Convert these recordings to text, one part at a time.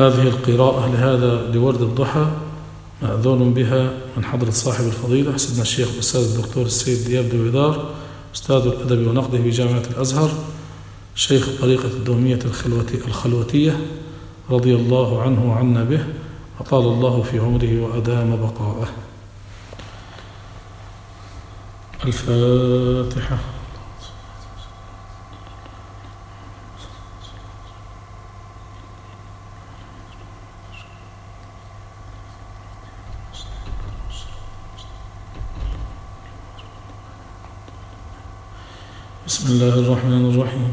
هذه القراءة لهذا لورد الضحى مأذون بها من حضرة صاحب الفضيلة سيدنا الشيخ الأستاذ الدكتور السيد دياب دويدار أستاذ الأدب ونقده بجامعة الأزهر شيخ طريقة الدومية الخلوتية رضي الله عنه وعنا به أطال الله في عمره وأدام بقاءه. الفاتحة. بسم الله الرحمن الرحيم.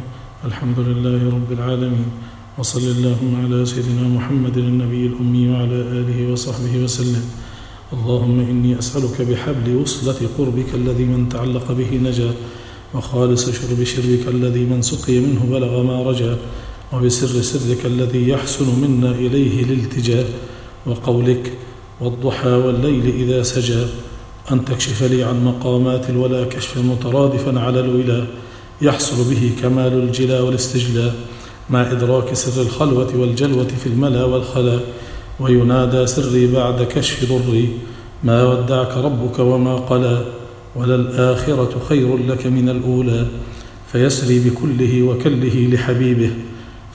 الحمد لله رب العالمين. وصل اللهم على سيدنا محمد النبي الأمي وعلى آله وصحبه وسلم. اللهم إني أسألك بحبل وصلة قربك الذي من تعلق به نجا وخالص شرب شربك الذي من سقي منه بلغ ما رجا وبسر سرك الذي يحسن منا إليه الالتجاء وقولك والضحى والليل إذا سجى أن تكشف لي عن مقامات الولا كشفا مترادفا على الولا. يحصل به كمال الجلا والاستجلاء مع إدراك سر الخلوة والجلوة في الملا والخلا وينادى سري بعد كشف ضري ما ودعك ربك وما قلى وللآخرة خير لك من الأولى. فيسري بكله وكله لحبيبه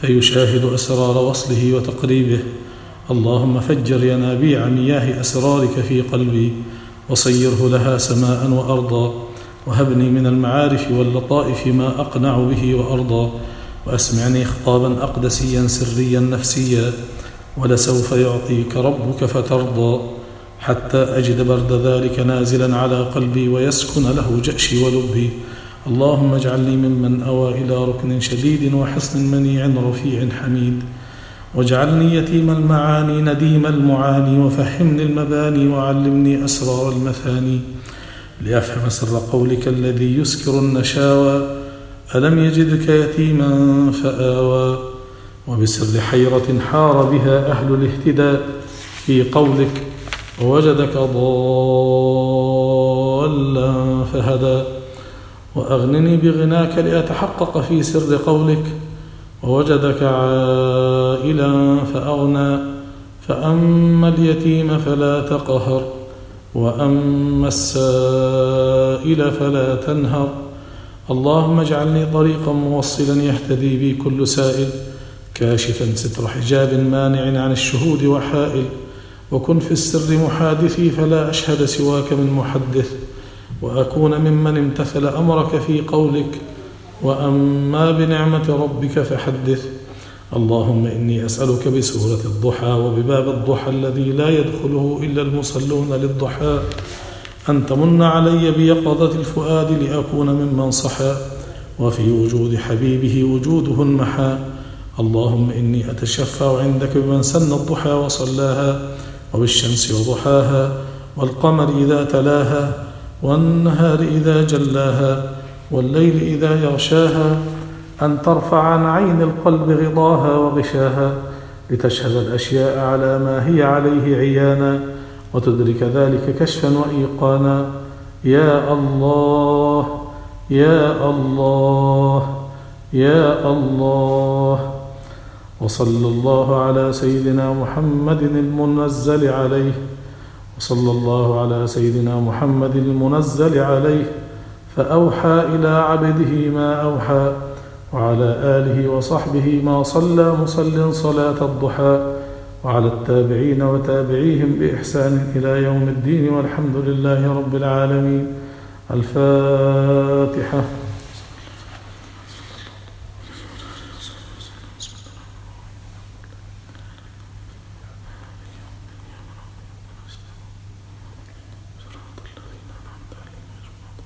فيشاهد أسرار وصله وتقريبه. اللهم فجر ينابيع مياه أسرارك في قلبي وصيره لها سماء وأرضا. وهبني من المعارف واللطائف ما أقنع به وأرضى وأسمعني خطابا أقدسيا سريا نفسيا ولسوف يعطيك ربك فترضى حتى أجد برد ذلك نازلا على قلبي ويسكن له جأشي ولبي. اللهم اجعلني ممن أوى إلى ركن شديد وحصن منيع رفيع حميد. واجعلني يتيم المعاني نديم المعاني وفهمني المباني وعلمني أسرار المثاني. لأفهم سر قولك الذي يسكر النشاوى ألم يجدك يتيما فآوى؟ وبسر حيرة حار بها أهل الاهتداء في قولك ووجدك ضالا فهدى. وأغنني بغناك لأتحقق في سر قولك ووجدك عائلا فأغنى. فأما اليتيم فلا تقهر. وأما السائل فلا تنهر. اللهم اجعلني طريقا موصلا يهتدي بي كل سائل كاشفا ستر حجاب مانع عن الشهود وحائل وكن في السر محادثي فلا أشهد سواك من محدث وأكون ممن امتثل أمرك في قولك وأما بنعمة ربك فحدث. اللهم إني أسألك بسورة الضحى وبباب الضحى الذي لا يدخله إلا المصلون للضحى أن تمن علي بيقظة الفؤاد لأكون ممن صحى وفي وجود حبيبه وجوده المحى اللهم إني أتشفع عندك بمن سن الضحى وصلاها وبالشمس وضحاها والقمر إذا تلاها والنهار إذا جلاها والليل إذا يغشاها أن ترفع عن عين القلب غضاها وغشاها لتشهد الأشياء على ما هي عليه عيانا وتدرك ذلك كشفا وإيقانا. يا الله يا الله يا الله. وصلى الله على سيدنا محمد المنزل عليه. وصلى الله على سيدنا محمد المنزل عليه. فأوحى إلى عبده ما أوحى. وعلى آله وصحبه ما صلى مصل صلاة الضحى وعلى التابعين وتابعيهم بإحسان إلى يوم الدين والحمد لله رب العالمين. الفاتحة.